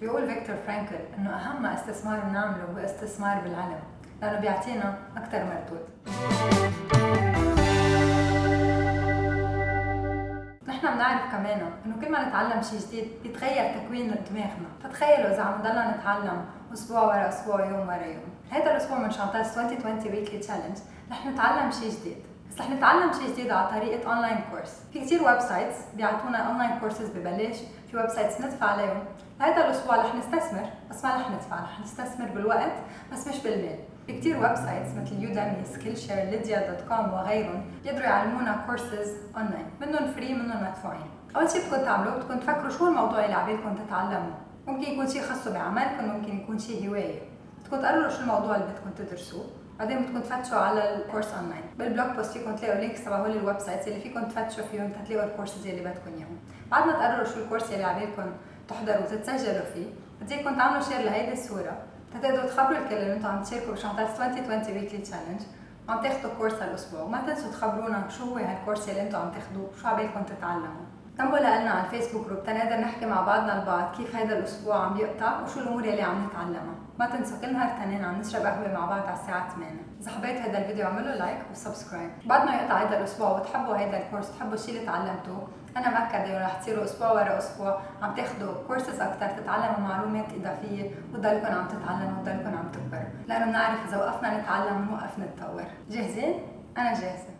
بيقول فيكتور فرانكل إنه أهم استثمار بنعمله هو استثمار بالعلم لأنه بيعطينا أكثر مردود نحن بنعرف كمان إنه كل ما نتعلم شيء جديد بيتغير تكوين دماغنا. فتخيلوا إذا عم نضلنا نتعلم أسبوع ورا أسبوع يوم ورا يوم. هذا الأسبوع من شانتاز 2020 weekly challenge رح نتعلم شيء جديد. بس رح نتعلم شيء جديد على طريقة online course في كثير websites بيعطونا online courses ببلاش في websites ندفع عليهم. هذا الأسبوع رح نستثمر بس ما رح ندفع رح نستثمر بالوقت بس مش بالمال. في كثير websites مثل Udemy Skillshare Lynda dot com وغيرهم بيقدروا يعلمونا courses online منهم free منهم مدفوعين. أول شيء بدكم تعملوه بدكم تفكروا شو الموضوع اللي عبالكم تتعلموه. ممكن يكون شيء خاصه بعملكم ممكن يكون شيء هواية. بدكم تقرروا شو الموضوع اللي بدكم تدرسوه. بعدين بدكم تفتشوا على ال course online بال blog post فيكم تلاقوا links تبع هول ال websites اللي فيكم تفتشوا فيهم تلاقوا الكورسز اللي بدكم إياهم. بعد ما تقرروا شو ال course اللي عبالكم تحضروا وتتسجلوا فيه بدكم تعملوا share لهيدي الصورة. تقدروا تخبروا الكل إنه أنتم عم تشاركوا بشانتاز 2020 weekly challenge وعم تاخذوا course هالأسبوع. وما تنسوا تخبرونا شو هو هال course اللي أنتم عم تاخذوه شو عبالكم تتعلموا. كتبوا لنا على ال Facebook group تنقدر نحكي مع بعضنا البعض كيف هذا الأسبوع عم يقطع وشو الأمور اللي عم نتعلمها. ما تنسوا كل نهار تنين عم نشرب قهوة مع بعض على الساعة 8 إذا حبيت هذا الفيديو اعملوا like و subscribe. بعد ما يقطع هذا الأسبوع وتحبوا هذا ال course تحبوا الشيء اللي تعلمتوه أنا مأكدة إنه رح تصيروا أسبوع ورا أسبوع عم تاخذوا كورسز أكثر تتعلموا معلومات إضافية وتضلكم عم تتعلموا وتضلكم عم تكبروا. لأنه بنعرف إذا وقفنا نتعلم بنوقف نتطور. جاهزين؟ أنا جاهزة.